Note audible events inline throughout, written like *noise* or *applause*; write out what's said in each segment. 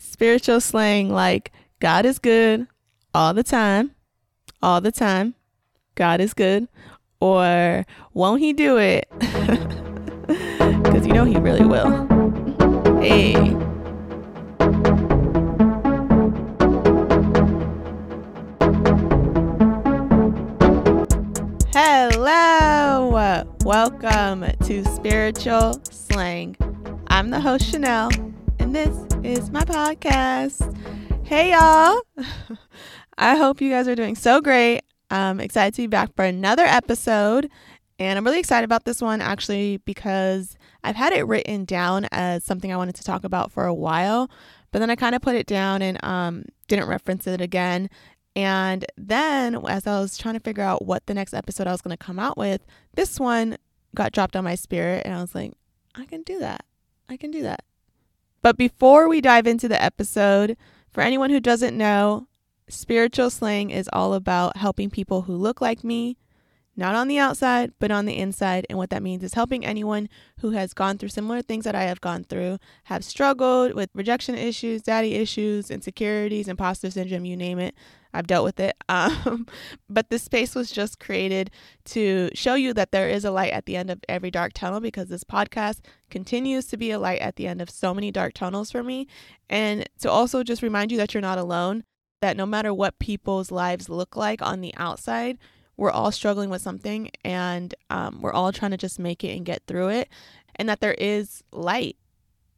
spiritual slang like God is good all the time, all the time, God is good, or won't he do it? *laughs* Because you know he really will. Hey. Hello, welcome to Spiritual Slang. I'm the host, Chanel, and this is my podcast. Hey, y'all. *laughs* I hope you guys are doing so great. I'm excited to be back for another episode. And I'm really excited about this one actually because I've had it written down as something I wanted to talk about for a while, but then I kind of put it down and um, didn't reference it again. And then as I was trying to figure out what the next episode I was going to come out with, this one got dropped on my spirit. And I was like, I can do that. I can do that. But before we dive into the episode, for anyone who doesn't know, spiritual slang is all about helping people who look like me, not on the outside, but on the inside. And what that means is helping anyone who has gone through similar things that I have gone through, have struggled with rejection issues, daddy issues, insecurities, imposter syndrome, you name it. I've dealt with it. *laughs* Um, but this space was just created to show you that there is a light at the end of every dark tunnel because this podcast continues to be a light at the end of so many dark tunnels for me. And to also just remind you that you're not alone, that no matter what people's lives look like on the outside, we're all struggling with something and um, we're all trying to just make it and get through it. And that there is light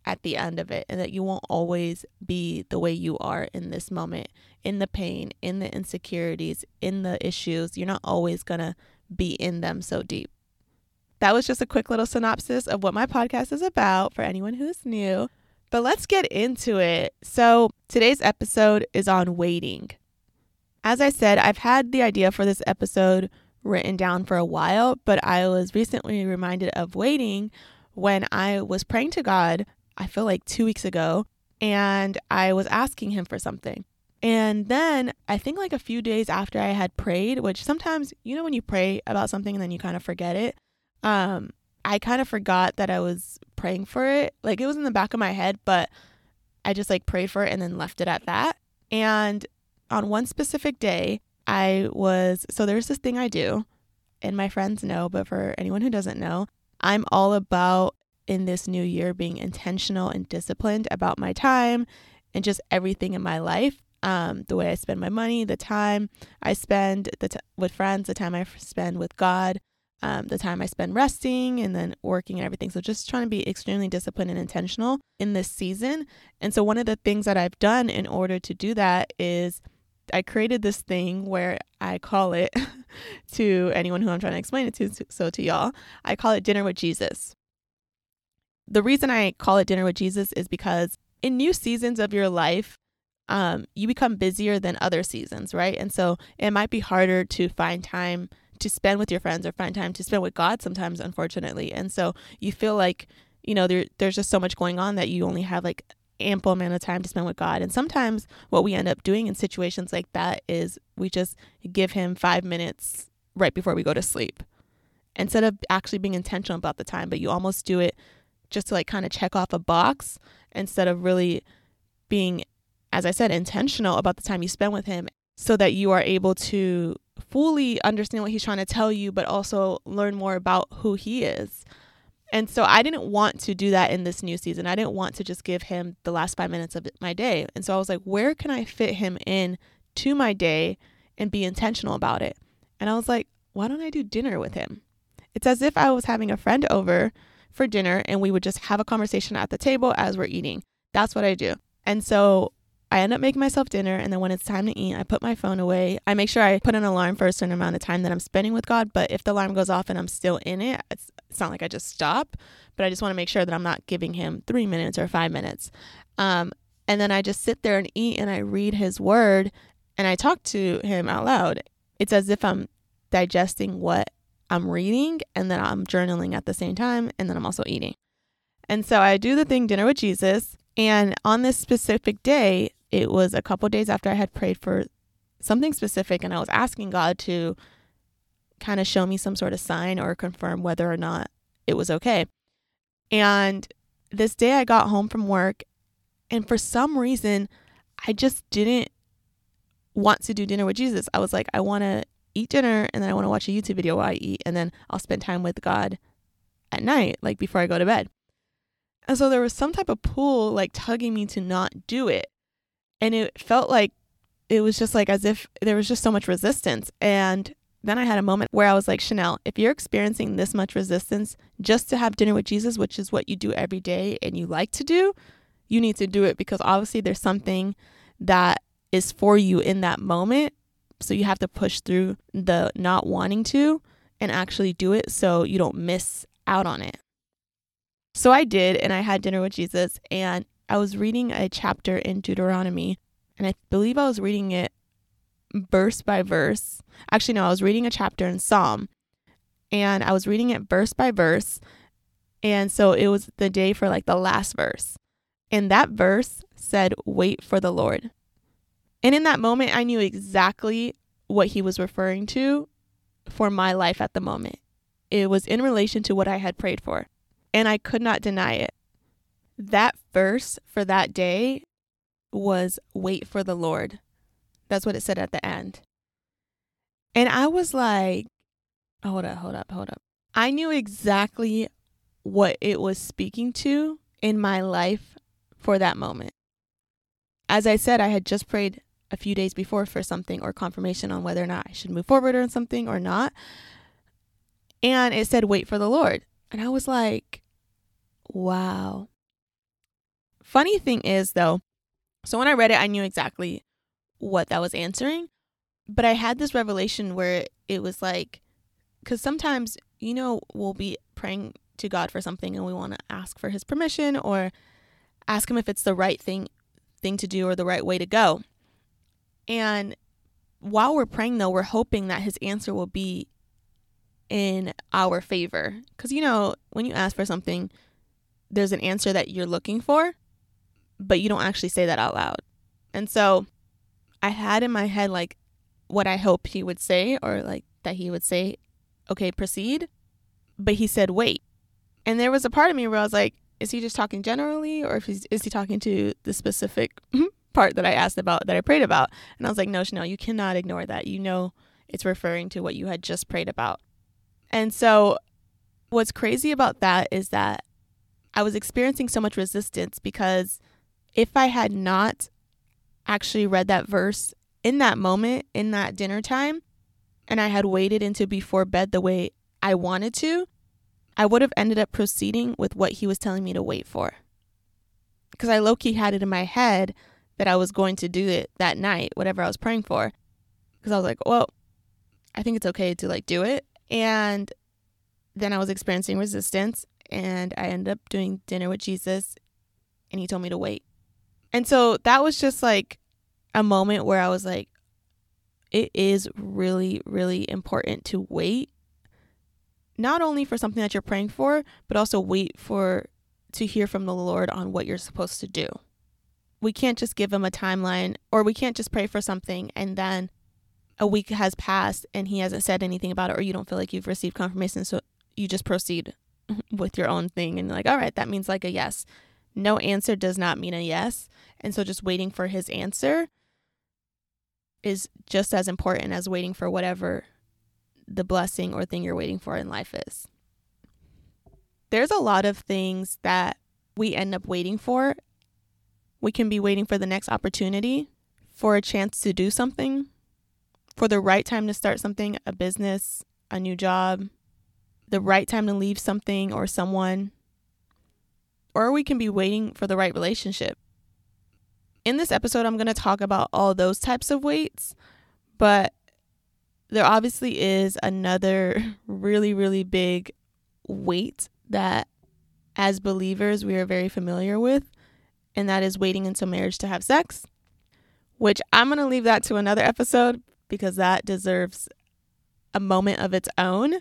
at the end of it and that you won't always be the way you are in this moment in the pain in the insecurities in the issues. You're not always going to be in them so deep. That was just a quick little synopsis of what my podcast is about for anyone who's new but let's get into it. So today's episode is on waiting as i said i've had the idea for this episode written down for a while but i was recently reminded of waiting when I was praying to God I feel like two weeks ago, and I was asking him for something. And then I think like a few days after I had prayed, which sometimes, you know, when you pray about something and then you kind of forget it, um, I kind of forgot that I was praying for it. Like it was in the back of my head, but I just like prayed for it and then left it at that. And on one specific day, I was so there's this thing I do, and my friends know, but for anyone who doesn't know, I'm all about in this new year being intentional and disciplined about my time and just everything in my life. Um, the way I spend my money, the time I spend the t- with friends, the time I spend with God, um, the time I spend resting and then working and everything. So just trying to be extremely disciplined and intentional in this season. And so one of the things that I've done in order to do that is I created this thing where I call it *laughs* to anyone who I'm trying to explain it to, so to y'all, I call it dinner with Jesus. The reason I call it Dinner with Jesus is because in new seasons of your life, um, you become busier than other seasons, right? And so it might be harder to find time to spend with your friends or find time to spend with God sometimes, unfortunately. And so you feel like, you know, there, there's just so much going on that you only have like ample amount of time to spend with God. And sometimes what we end up doing in situations like that is we just give Him five minutes right before we go to sleep instead of actually being intentional about the time, but you almost do it just to like kind of check off a box instead of really being, as I said, intentional about the time you spend with him so that you are able to fully understand what he's trying to tell you, but also learn more about who he is. And so I didn't want to do that in this new season. I didn't want to just give him the last five minutes of my day. And so I was like, where can I fit him in to my day and be intentional about it? And I was like, why don't I do dinner with him? It's as if I was having a friend over for dinner and we would just have a conversation at the table as we're eating. That's what I do. And so I end up making myself dinner. And then when it's time to eat, I put my phone away. I make sure I put an alarm for a certain amount of time that I'm spending with God. But if the alarm goes off and I'm still in it, it's, it's not like I just stop, but I just want to make sure that I'm not giving him three minutes or five minutes. Um, and then I just sit there and eat and I read his word and I talk to him out loud. It's as if I'm digesting what I'm reading and then I'm journaling at the same time and then I'm also eating. And so I do the thing dinner with Jesus. And on this specific day, it was a couple days after I had prayed for something specific and I was asking God to kind of show me some sort of sign or confirm whether or not it was okay. And this day I got home from work And for some reason, I just didn't want to do dinner with Jesus. I was like, I want to eat dinner and then I want to watch a YouTube video while I eat and then I'll spend time with God at night, like before I go to bed. And so there was some type of pull like tugging me to not do it. And it felt like it was just like as if there was just so much resistance. And then I had a moment where I was like, Chanel, if you're experiencing this much resistance just to have dinner with Jesus, which is what you do every day and you like to do, you need to do it because obviously there's something that is for you in that moment. So you have to push through the not wanting to and actually do it so you don't miss out on it. So I did, and I had dinner with Jesus, and I was reading a chapter in Deuteronomy, and I believe I was reading it verse by verse. Actually, no, I was reading a chapter in Psalm, and I was reading it verse by verse. And so it was the day for like the last verse. And that verse said, Wait for the Lord. And in that moment, I knew exactly what he was referring to for my life at the moment. It was in relation to what I had prayed for, and I could not deny it. That verse for that day was wait for the Lord. That's what it said at the end. And I was like, hold up, hold up, hold up. I knew exactly what it was speaking to in my life for that moment. As I said, I had just prayed a few days before for something or confirmation on whether or not I should move forward on something or not. And it said, wait for the Lord. And I was like, wow. Funny thing is, though, so when I read it, I knew exactly what that was answering. But I had this revelation where it was like, because sometimes, you know, we'll be praying to God for something and we want to ask for his permission or ask him if it's the right thing thing to do or the right way to go. And while we're praying, though, we're hoping that his answer will be in our favor. Because, you know, when you ask for something, there's an answer that you're looking for, but you don't actually say that out loud. And so I had in my head, like, what I hope he would say, or like that he would say, okay, proceed. But he said, wait. And there was a part of me where I was like, is he just talking generally, or if he's, is he talking to the specific *laughs* part that I asked about that I prayed about. And I was like, no, Chanel, you cannot ignore that. You know, it's referring to what you had just prayed about. And so, what's crazy about that is that I was experiencing so much resistance because if I had not actually read that verse in that moment, in that dinner time, and I had waited into before bed the way I wanted to, I would have ended up proceeding with what he was telling me to wait for. Because I low key had it in my head that I was going to do it that night, whatever I was praying for. Because I was like, well, I think it's okay to like do it. And then I was experiencing resistance and I ended up doing dinner with Jesus and he told me to wait. And so that was just like a moment where I was like, it is really, really important to wait, not only for something that you're praying for, but also wait for to hear from the Lord on what you're supposed to do. We can't just give him a timeline or we can't just pray for something and then a week has passed and he hasn't said anything about it or you don't feel like you've received confirmation so you just proceed *laughs* with your own thing and like all right that means like a yes no answer does not mean a yes. And so just waiting for his answer is just as important as waiting for whatever the blessing or thing you're waiting for in life is. There's a lot of things that we end up waiting for. We can be waiting for the next opportunity, for a chance to do something, for the right time to start something, a business, a new job, the right time to leave something or someone. Or we can be waiting for the right relationship. In this episode, I'm going to talk about all those types of waits, but there obviously is another *laughs* really, really big wait that as believers we are very familiar with and that is waiting until marriage to have sex, which I'm going to leave that to another episode because that deserves a moment of its own.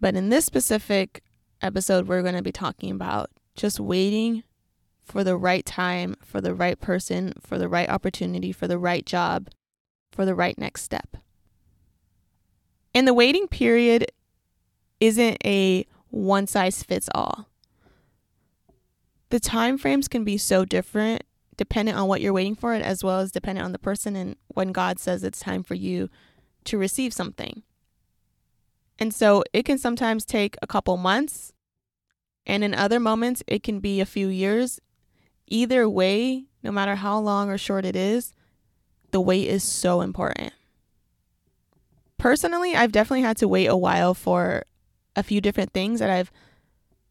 But in this specific episode, we're going to be talking about just waiting for the right time, for the right person, for the right opportunity, for the right job, for the right next step. And the waiting period isn't a one size fits all the time frames can be so different dependent on what you're waiting for, as well as dependent on the person and when God says it's time for you to receive something. And so it can sometimes take a couple months, and in other moments, it can be a few years. Either way, no matter how long or short it is, the wait is so important. Personally, I've definitely had to wait a while for a few different things that I've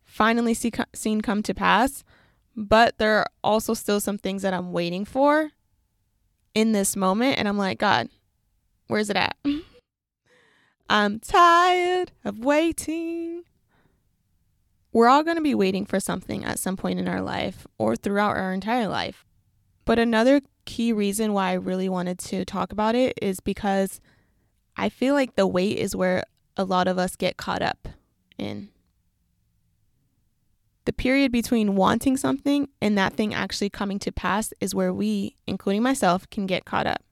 finally see, seen come to pass, but there are also still some things that I'm waiting for in this moment. And I'm like, God, where's it at? *laughs* I'm tired of waiting. We're all going to be waiting for something at some point in our life or throughout our entire life. But another key reason why I really wanted to talk about it is because I feel like the wait is where a lot of us get caught up in. The period between wanting something and that thing actually coming to pass is where we, including myself, can get caught up.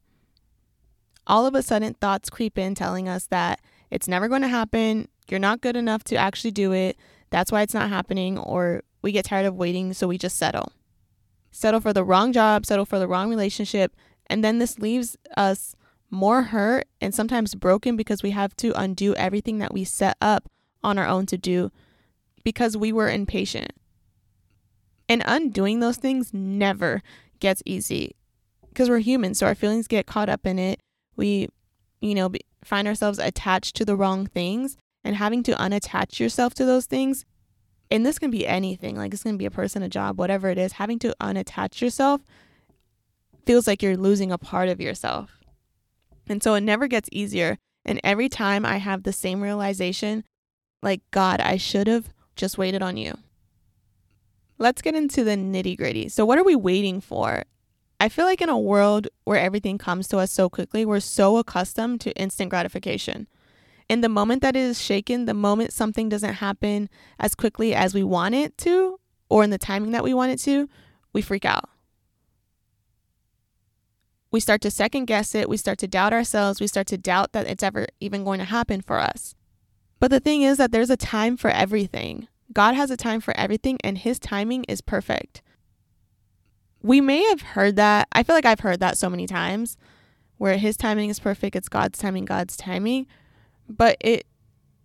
All of a sudden, thoughts creep in telling us that it's never going to happen, you're not good enough to actually do it, that's why it's not happening, or we get tired of waiting, so we just settle. Settle for the wrong job, settle for the wrong relationship, and then this leaves us more hurt and sometimes broken because we have to undo everything that we set up on our own to do because we were impatient. And undoing those things never gets easy because we're human. So our feelings get caught up in it. We, you know, find ourselves attached to the wrong things and having to unattach yourself to those things. And this can be anything like it's going to be a person, a job, whatever it is. Having to unattach yourself feels like you're losing a part of yourself. And so it never gets easier. And every time I have the same realization, like, God, I should have just waited on you. Let's get into the nitty gritty. So, what are we waiting for? I feel like in a world where everything comes to us so quickly, we're so accustomed to instant gratification. In the moment that it is shaken, the moment something doesn't happen as quickly as we want it to, or in the timing that we want it to, we freak out. We start to second guess it. We start to doubt ourselves. We start to doubt that it's ever even going to happen for us. But the thing is that there's a time for everything. God has a time for everything, and His timing is perfect. We may have heard that. I feel like I've heard that so many times where His timing is perfect, it's God's timing, God's timing. But it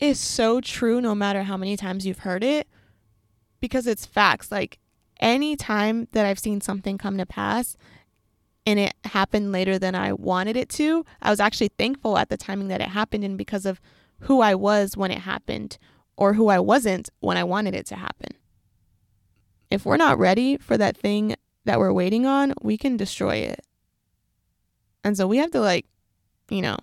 is so true no matter how many times you've heard it because it's facts. Like any time that I've seen something come to pass and it happened later than I wanted it to, I was actually thankful at the timing that it happened and because of who I was when it happened or who I wasn't when I wanted it to happen. If we're not ready for that thing that we're waiting on, we can destroy it. And so we have to, like, you know,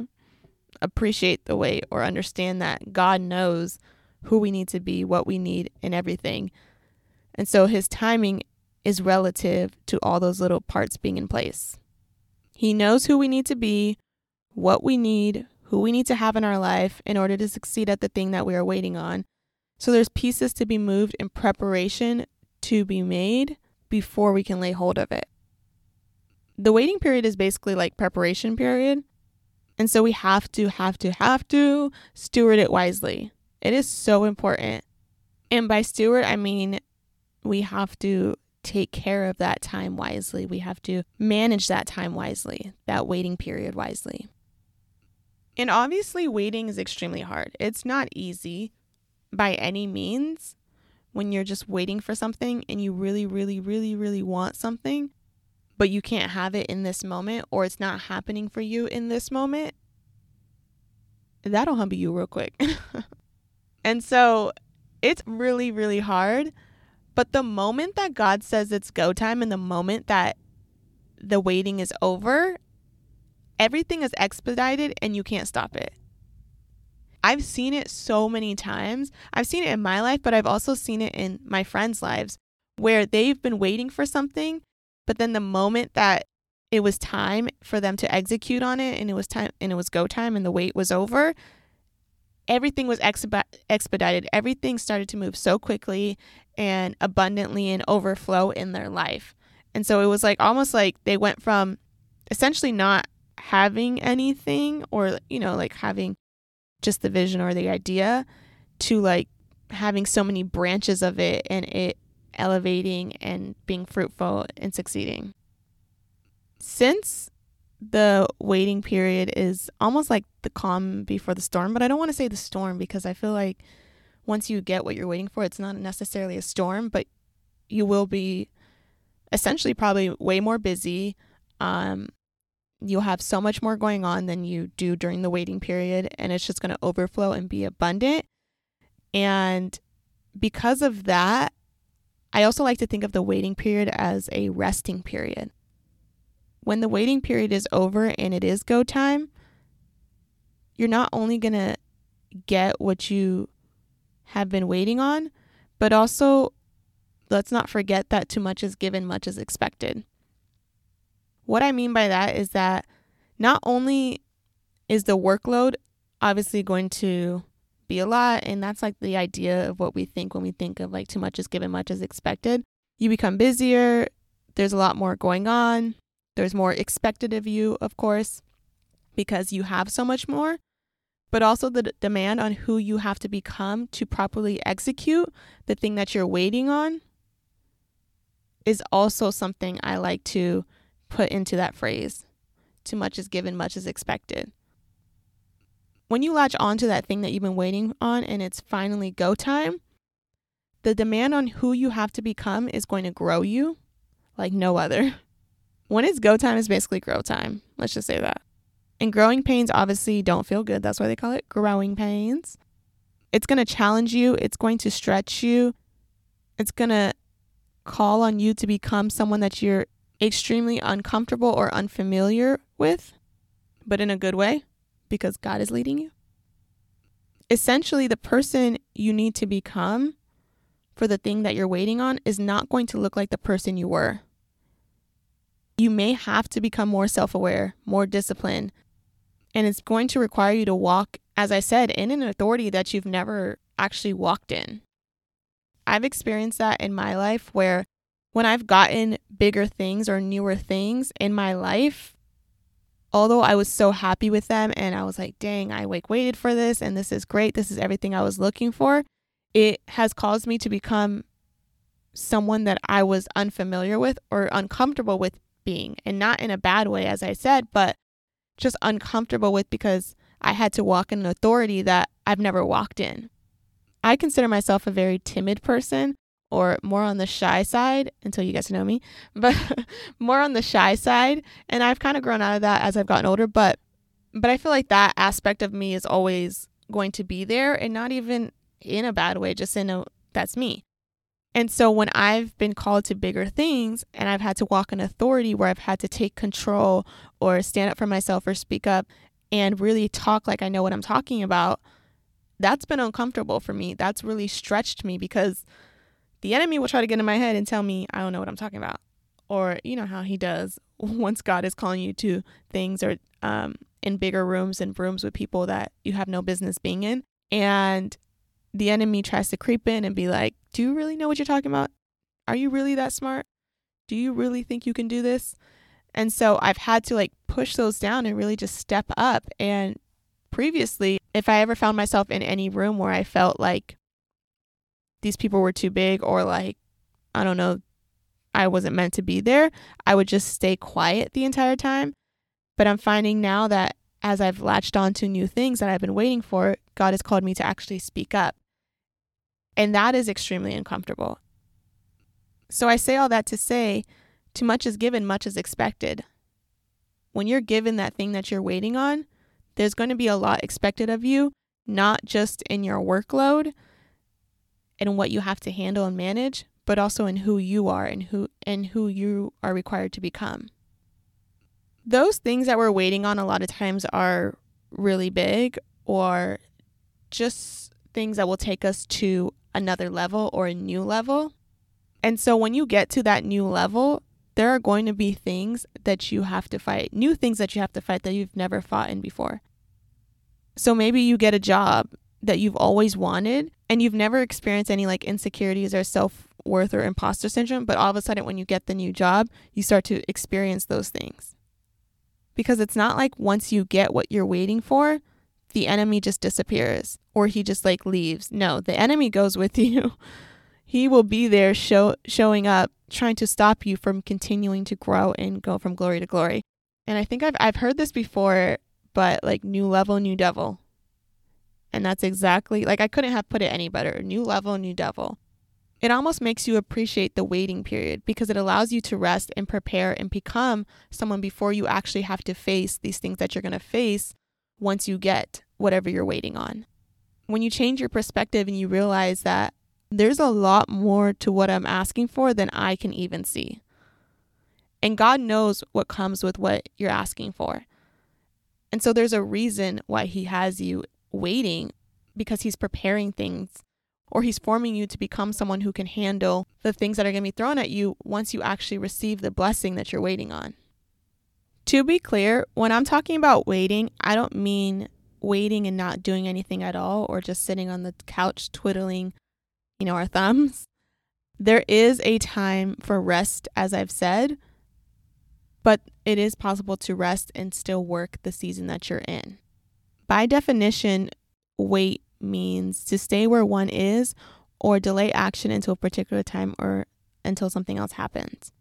appreciate the wait or understand that God knows who we need to be, what we need, and everything. And so his timing is relative to all those little parts being in place. He knows who we need to be, what we need, who we need to have in our life in order to succeed at the thing that we are waiting on. So there's pieces to be moved in preparation to be made before we can lay hold of it. The waiting period is basically like preparation period. And so we have to have to have to steward it wisely. It is so important. And by steward I mean we have to take care of that time wisely. We have to manage that time wisely, that waiting period wisely. And obviously, waiting is extremely hard. It's not easy by any means when you're just waiting for something and you really, really, really, really want something, but you can't have it in this moment or it's not happening for you in this moment. That'll humble you real quick. *laughs* and so it's really, really hard. But the moment that God says it's go time and the moment that the waiting is over, everything is expedited and you can't stop it. I've seen it so many times. I've seen it in my life, but I've also seen it in my friends' lives where they've been waiting for something, but then the moment that it was time for them to execute on it and it was time and it was go time and the wait was over, everything was expedited. Everything started to move so quickly and abundantly and overflow in their life. And so it was like almost like they went from essentially not having anything or you know like having just the vision or the idea to like having so many branches of it and it elevating and being fruitful and succeeding. since the waiting period is almost like the calm before the storm, but I don't want to say the storm because I feel like once you get what you're waiting for, it's not necessarily a storm, but you will be essentially probably way more busy. Um, you'll have so much more going on than you do during the waiting period, and it's just going to overflow and be abundant. And because of that, I also like to think of the waiting period as a resting period. When the waiting period is over and it is go time, you're not only going to get what you have been waiting on, but also let's not forget that too much is given, much is expected. What I mean by that is that not only is the workload obviously going to be a lot, and that's like the idea of what we think when we think of like too much is given, much is expected. You become busier, there's a lot more going on, there's more expected of you, of course, because you have so much more but also the d- demand on who you have to become to properly execute the thing that you're waiting on is also something I like to put into that phrase. Too much is given, much is expected. When you latch on to that thing that you've been waiting on and it's finally go time, the demand on who you have to become is going to grow you like no other. *laughs* When it's go time, is basically grow time. Let's just say that. And growing pains obviously don't feel good. That's why they call it growing pains. It's going to challenge you, it's going to stretch you, it's going to call on you to become someone that you're extremely uncomfortable or unfamiliar with, but in a good way because God is leading you. Essentially, the person you need to become for the thing that you're waiting on is not going to look like the person you were. You may have to become more self aware, more disciplined, and it's going to require you to walk, as I said, in an authority that you've never actually walked in. I've experienced that in my life where when I've gotten bigger things or newer things in my life, although I was so happy with them and I was like, dang, I like waited for this and this is great. This is everything I was looking for. It has caused me to become someone that I was unfamiliar with or uncomfortable with being. And not in a bad way, as I said, but just uncomfortable with because I had to walk in an authority that I've never walked in. I consider myself a very timid person or more on the shy side until you get to know me, but *laughs* more on the shy side. And I've kind of grown out of that as I've gotten older, but but I feel like that aspect of me is always going to be there and not even in a bad way, just in a that's me. And so when I've been called to bigger things and I've had to walk in authority where I've had to take control or stand up for myself or speak up and really talk like I know what I'm talking about, that's been uncomfortable for me. That's really stretched me because the enemy will try to get in my head and tell me I don't know what I'm talking about. Or, you know, how he does *laughs* once God is calling you to things or um, in bigger rooms and rooms with people that you have no business being in. And the enemy tries to creep in and be like, Do you really know what you're talking about? Are you really that smart? Do you really think you can do this? And so I've had to like push those down and really just step up. And previously, if I ever found myself in any room where I felt like these people were too big or like, I don't know, I wasn't meant to be there, I would just stay quiet the entire time. But I'm finding now that as I've latched on to new things that I've been waiting for, God has called me to actually speak up. And that is extremely uncomfortable. So I say all that to say too much is given, much is expected. When you're given that thing that you're waiting on, there's going to be a lot expected of you, not just in your workload and what you have to handle and manage, but also in who you are and who and who you are required to become. Those things that we're waiting on a lot of times are really big or just things that will take us to another level or a new level. And so when you get to that new level, there are going to be things that you have to fight, new things that you have to fight that you've never fought in before. So maybe you get a job that you've always wanted and you've never experienced any like insecurities or self worth or imposter syndrome, but all of a sudden when you get the new job, you start to experience those things. Because it's not like once you get what you're waiting for, the enemy just disappears or he just like leaves. No, the enemy goes *laughs* with you. he will be there show, showing up, trying to stop you from continuing to grow and go from glory to glory. And I think I've, I've heard this before, but like new level, new devil. And that's exactly like I couldn't have put it any better. New level, new devil. It almost makes you appreciate the waiting period because it allows you to rest and prepare and become someone before you actually have to face these things that you're going to face once you get whatever you're waiting on. When you change your perspective and you realize that there's a lot more to what I'm asking for than I can even see. And God knows what comes with what you're asking for. And so there's a reason why He has you waiting because He's preparing things or He's forming you to become someone who can handle the things that are going to be thrown at you once you actually receive the blessing that you're waiting on. To be clear, when I'm talking about waiting, I don't mean waiting and not doing anything at all or just sitting on the couch twiddling you know, our thumbs. There is a time for rest, as I've said, but it is possible to rest and still work the season that you're in. By definition, wait means to stay where one is or delay action until a particular time or until something else happens.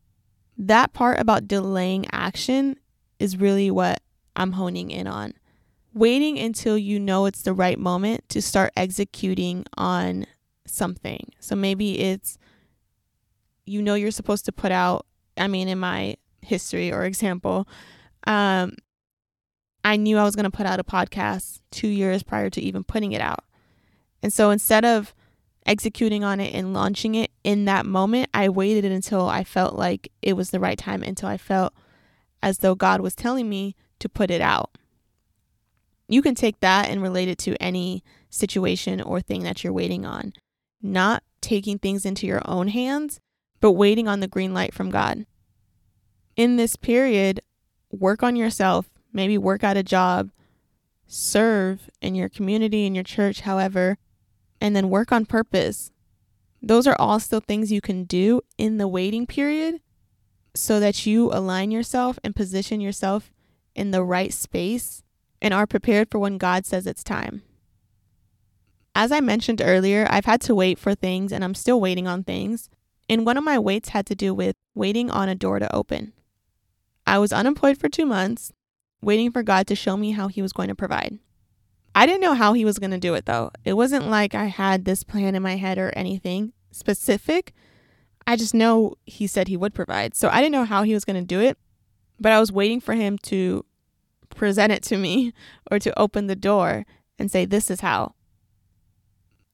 That part about delaying action is really what I'm honing in on. Waiting until you know it's the right moment to start executing on something. So maybe it's you know you're supposed to put out I mean in my history or example, um I knew I was going to put out a podcast 2 years prior to even putting it out. And so instead of executing on it and launching it in that moment, I waited until I felt like it was the right time until I felt as though God was telling me to put it out. You can take that and relate it to any situation or thing that you're waiting on not taking things into your own hands, but waiting on the green light from God. In this period, work on yourself, maybe work at a job, serve in your community, in your church, however, and then work on purpose. Those are all still things you can do in the waiting period so that you align yourself and position yourself in the right space and are prepared for when God says it's time. As I mentioned earlier, I've had to wait for things and I'm still waiting on things. And one of my waits had to do with waiting on a door to open. I was unemployed for two months, waiting for God to show me how He was going to provide. I didn't know how He was going to do it though. It wasn't like I had this plan in my head or anything specific. I just know He said He would provide. So I didn't know how He was going to do it, but I was waiting for Him to present it to me *laughs* or to open the door and say, This is how.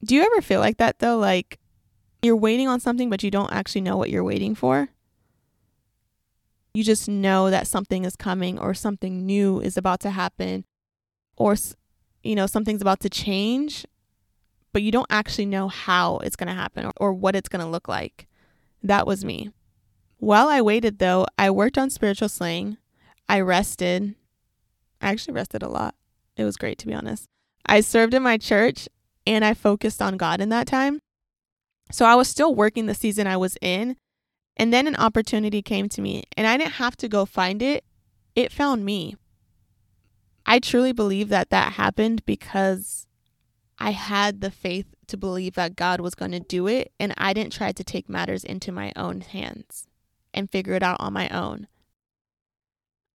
Do you ever feel like that though? Like you're waiting on something, but you don't actually know what you're waiting for? You just know that something is coming or something new is about to happen or, you know, something's about to change, but you don't actually know how it's going to happen or, or what it's going to look like. That was me. While I waited, though, I worked on spiritual slang. I rested. I actually rested a lot. It was great, to be honest. I served in my church and I focused on God in that time. So I was still working the season I was in. And then an opportunity came to me, and I didn't have to go find it, it found me. I truly believe that that happened because I had the faith to believe that God was going to do it, and I didn't try to take matters into my own hands and figure it out on my own.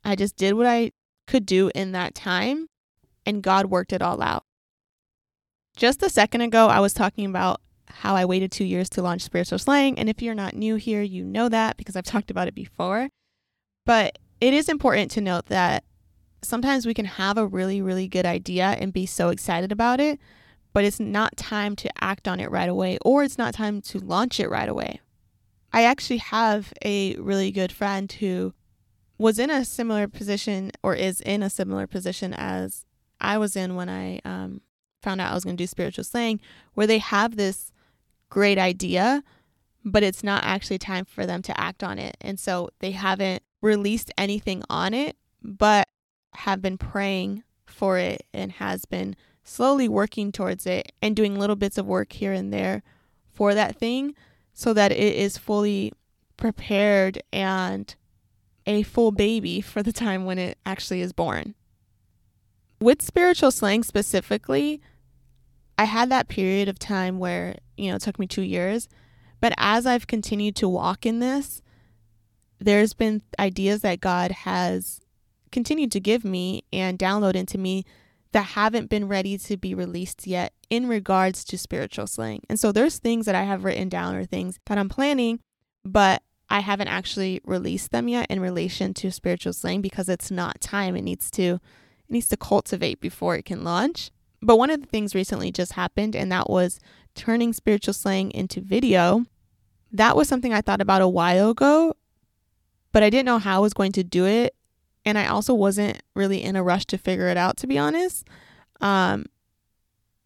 I just did what I could do in that time, and God worked it all out. Just a second ago, I was talking about how I waited two years to launch Spiritual Slang. And if you're not new here, you know that because I've *laughs* talked about it before. But it is important to note that sometimes we can have a really, really good idea and be so excited about it, but it's not time to act on it right away, or it's not time to launch it right away. I actually have a really good friend who was in a similar position or is in a similar position as I was in when I um, found out I was going to do spiritual slang, where they have this great idea, but it's not actually time for them to act on it. And so they haven't released anything on it, but have been praying for it and has been slowly working towards it and doing little bits of work here and there for that thing so that it is fully prepared and a full baby for the time when it actually is born. With spiritual slang specifically, I had that period of time where, you know, it took me two years, But as I've continued to walk in this, there's been ideas that God has continued to give me and download into me that haven't been ready to be released yet in regards to spiritual slang. And so there's things that I have written down or things that I'm planning, but I haven't actually released them yet in relation to spiritual slang because it's not time. It needs to it needs to cultivate before it can launch. But one of the things recently just happened and that was turning spiritual slang into video. That was something I thought about a while ago, but I didn't know how I was going to do it and I also wasn't really in a rush to figure it out to be honest. Um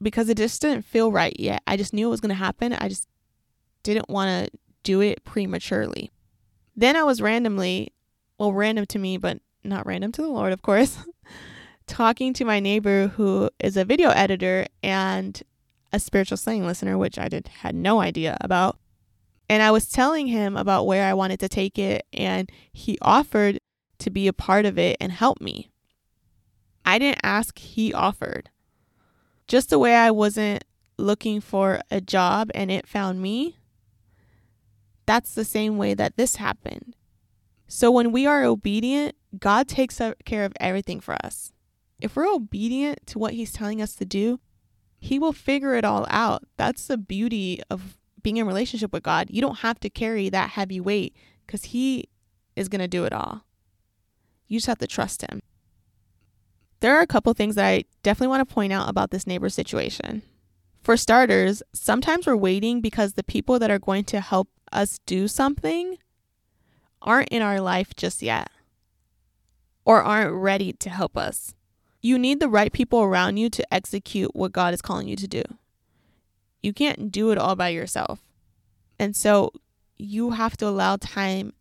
because it just didn't feel right yet. I just knew it was going to happen. I just didn't want to do it prematurely. Then I was randomly, well, random to me, but not random to the Lord, of course, *laughs* talking to my neighbor who is a video editor and a spiritual slang listener, which I did had no idea about. And I was telling him about where I wanted to take it, and he offered to be a part of it and help me. I didn't ask, he offered. Just the way I wasn't looking for a job and it found me, that's the same way that this happened. So when we are obedient, God takes care of everything for us. If we're obedient to what He's telling us to do, He will figure it all out. That's the beauty of being in relationship with God. You don't have to carry that heavy weight because He is going to do it all. You just have to trust him. There are a couple things that I definitely want to point out about this neighbor situation. For starters, sometimes we're waiting because the people that are going to help us do something aren't in our life just yet or aren't ready to help us. You need the right people around you to execute what God is calling you to do. You can't do it all by yourself. And so you have to allow time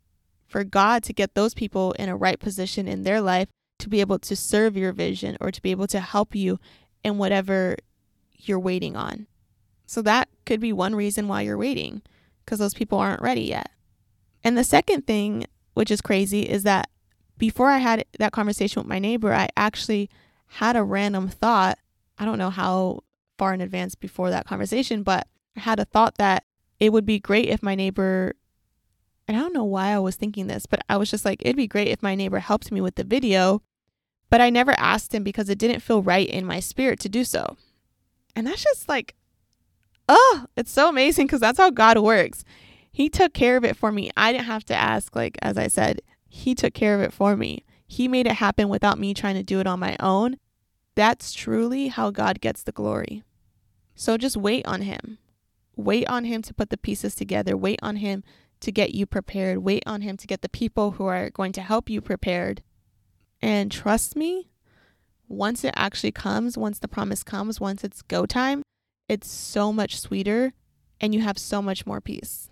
for God to get those people in a right position in their life to be able to serve your vision or to be able to help you in whatever you're waiting on. So that could be one reason why you're waiting because those people aren't ready yet. And the second thing, which is crazy, is that before I had that conversation with my neighbor, I actually had a random thought. I don't know how far in advance before that conversation, but I had a thought that it would be great if my neighbor and I don't know why I was thinking this, but I was just like, it'd be great if my neighbor helped me with the video. But I never asked him because it didn't feel right in my spirit to do so. And that's just like, oh, it's so amazing because that's how God works. He took care of it for me. I didn't have to ask, like, as I said, He took care of it for me. He made it happen without me trying to do it on my own. That's truly how God gets the glory. So just wait on Him. Wait on Him to put the pieces together. Wait on Him to get you prepared. Wait on Him to get the people who are going to help you prepared. And trust me, once it actually comes, once the promise comes, once it's go time, it's so much sweeter and you have so much more peace.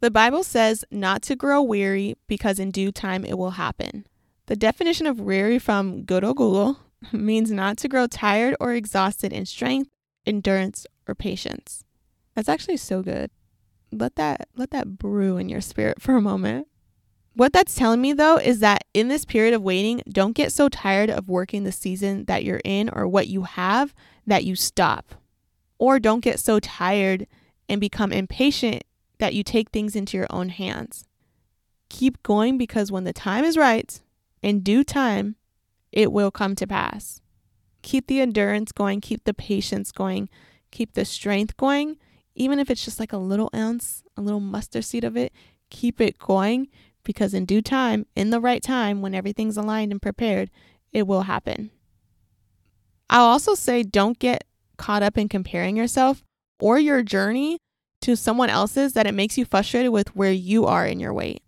The Bible says not to grow weary because in due time it will happen. The definition of weary from good old Google *laughs* means not to grow tired or exhausted in strength, endurance, or patience. That's actually so good let that let that brew in your spirit for a moment. What that's telling me though is that in this period of waiting, don't get so tired of working the season that you're in or what you have that you stop. Or don't get so tired and become impatient that you take things into your own hands. Keep going because when the time is right, in due time, it will come to pass. Keep the endurance going, keep the patience going, keep the strength going even if it's just like a little ounce, a little mustard seed of it, keep it going because in due time, in the right time, when everything's aligned and prepared, it will happen. I'll also say don't get caught up in comparing yourself or your journey to someone else's that it makes you frustrated with where you are in your wait.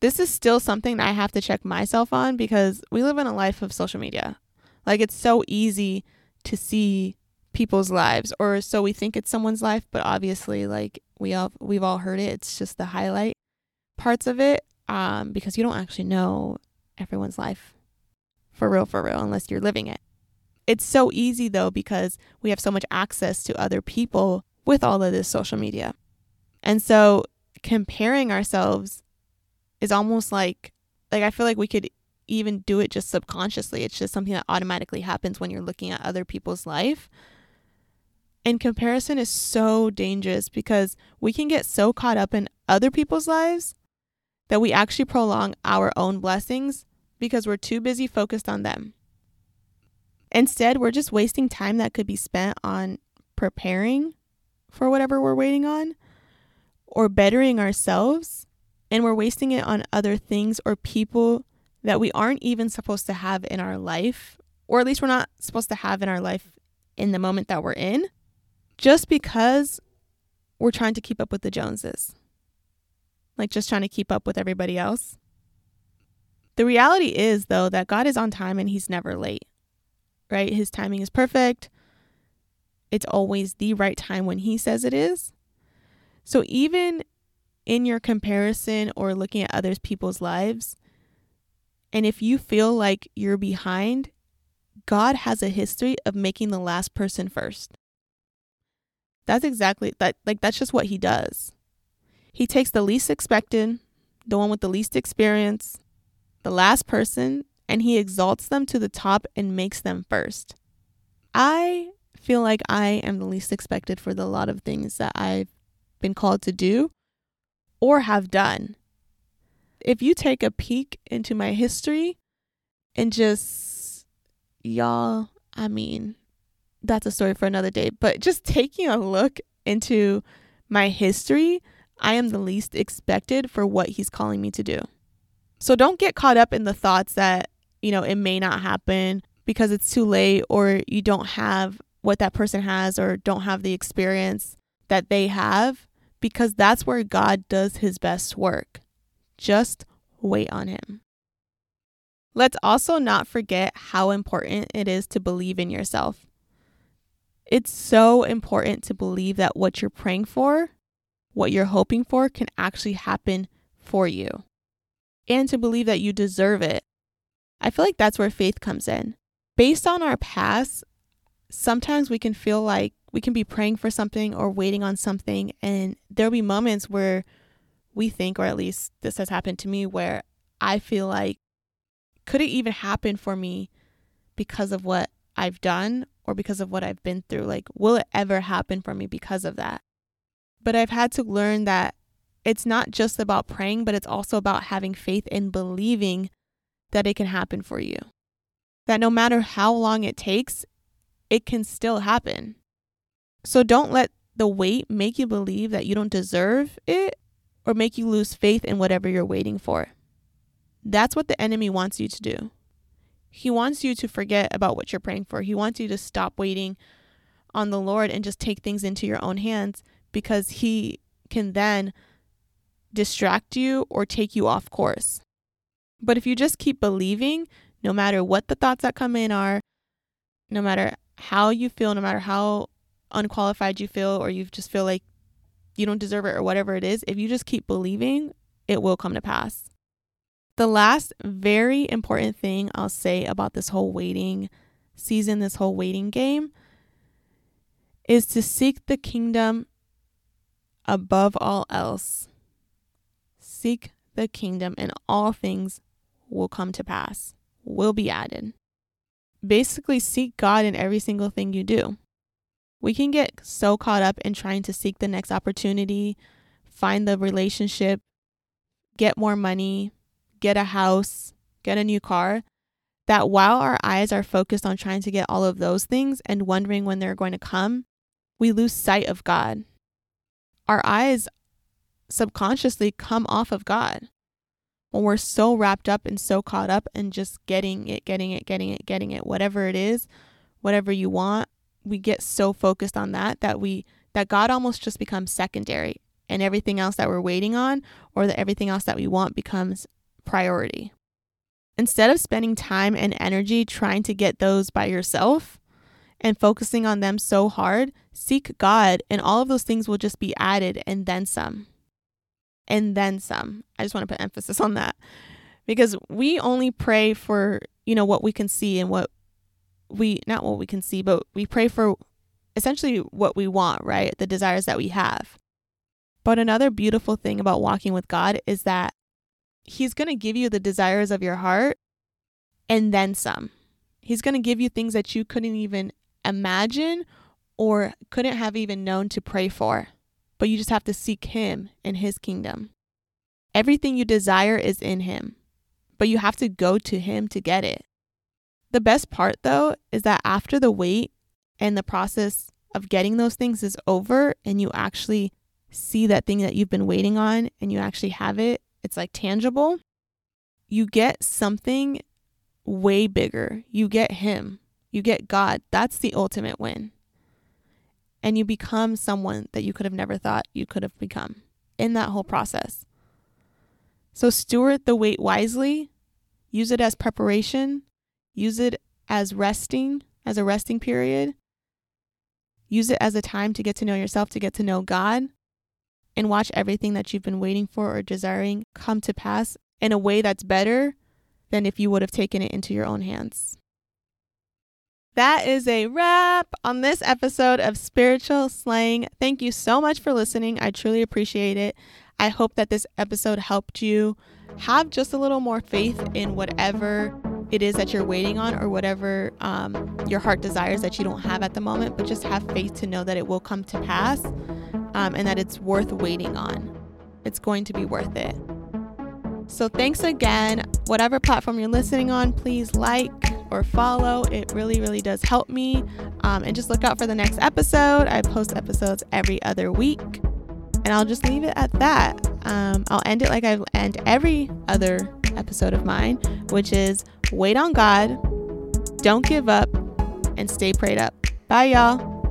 This is still something that I have to check myself on because we live in a life of social media. Like it's so easy to see people's lives or so we think it's someone's life but obviously like we all we've all heard it it's just the highlight parts of it um because you don't actually know everyone's life for real for real unless you're living it it's so easy though because we have so much access to other people with all of this social media and so comparing ourselves is almost like like I feel like we could even do it just subconsciously. It's just something that automatically happens when you're looking at other people's life And comparison is so dangerous because we can get so caught up in other people's lives that we actually prolong our own blessings because we're too busy focused on them. Instead, we're just wasting time that could be spent on preparing for whatever we're waiting on or bettering ourselves, and we're wasting it on other things or people that we aren't even supposed to have in our life, or at least we're not supposed to have in our life in the moment that we're in, just because we're trying to keep up with the Joneses. Like just trying to keep up with everybody else. The reality is, though, that God is on time and He's never late, right? His timing is perfect. It's always the right time when He says it is. So even in your comparison or looking at other people's lives, and if you feel like you're behind, God has a history of making the last person first. That's exactly that like that's just what he does. He takes the least expected, the one with the least experience, the last person, and he exalts them to the top and makes them first. I feel like I am the least expected for the lot of things that I've been called to do or have done. If you take a peek into my history and just, y'all, I mean, that's a story for another day, but just taking a look into my history, I am the least expected for what he's calling me to do. So don't get caught up in the thoughts that, you know, it may not happen because it's too late or you don't have what that person has or don't have the experience that they have because that's where God does his best work. Just wait on him. Let's also not forget how important it is to believe in yourself. It's so important to believe that what you're praying for, what you're hoping for, can actually happen for you, and to believe that you deserve it. I feel like that's where faith comes in. Based on our past, sometimes we can feel like we can be praying for something or waiting on something, and there'll be moments where we think, or at least this has happened to me, where I feel like, could it even happen for me because of what I've done or because of what I've been through? Like, will it ever happen for me because of that? But I've had to learn that it's not just about praying, but it's also about having faith and believing that it can happen for you. That no matter how long it takes, it can still happen. So don't let the wait make you believe that you don't deserve it or make you lose faith in whatever you're waiting for. That's what the enemy wants you to do. He wants you to forget about what you're praying for. He wants you to stop waiting on the Lord and just take things into your own hands because he can then distract you or take you off course. But if you just keep believing, no matter what the thoughts that come in are, no matter how you feel, no matter how unqualified you feel or you just feel like you don't deserve it or whatever it is, if you just keep believing, it will come to pass. The last very important thing I'll say about this whole waiting season, this whole waiting game, is to seek the kingdom above all else. Seek the kingdom, and all things will come to pass, will be added. Basically, seek God in every single thing you do. We can get so caught up in trying to seek the next opportunity, find the relationship, get more money, get a house, get a new car, that while our eyes are focused on trying to get all of those things and wondering when they're going to come, we lose sight of God. Our eyes subconsciously come off of God when we're so wrapped up and so caught up and just getting it, getting it, getting it, getting it, whatever it is, whatever you want, we get so focused on that that we that God almost just becomes secondary and everything else that we're waiting on or that everything else that we want becomes priority. Instead of spending time and energy trying to get those by yourself and focusing on them so hard, seek God and all of those things will just be added and then some. And then some. I just want to put emphasis on that because we only pray for, you know, what we can see and what we not what we can see, but we pray for essentially what we want, right? The desires that we have. But another beautiful thing about walking with God is that He's going to give you the desires of your heart and then some. He's going to give you things that you couldn't even imagine or couldn't have even known to pray for. But you just have to seek Him and His kingdom. Everything you desire is in Him, but you have to go to Him to get it. The best part, though, is that after the wait and the process of getting those things is over and you actually see that thing that you've been waiting on and you actually have it, it's like tangible, you get something way bigger. You get Him, you get God. That's the ultimate win. And you become someone that you could have never thought you could have become in that whole process. So, steward the wait wisely, use it as preparation, use it as resting, as a resting period. Use it as a time to get to know yourself, to get to know God, and watch everything that you've been waiting for or desiring come to pass in a way that's better than if you would have taken it into your own hands. That is a wrap on this episode of Spiritual Slang. Thank you so much for listening. I truly appreciate it. I hope that this episode helped you have just a little more faith in whatever it is that you're waiting on or whatever um, your heart desires that you don't have at the moment, but just have faith to know that it will come to pass um, and that it's worth waiting on. It's going to be worth it. So, thanks again. Whatever platform you're listening on, please like or follow. It really, really does help me. Um, and just look out for the next episode. I post episodes every other week. And I'll just leave it at that. Um, I'll end it like I end every other episode of mine, which is wait on God, don't give up, and stay prayed up. Bye, y'all.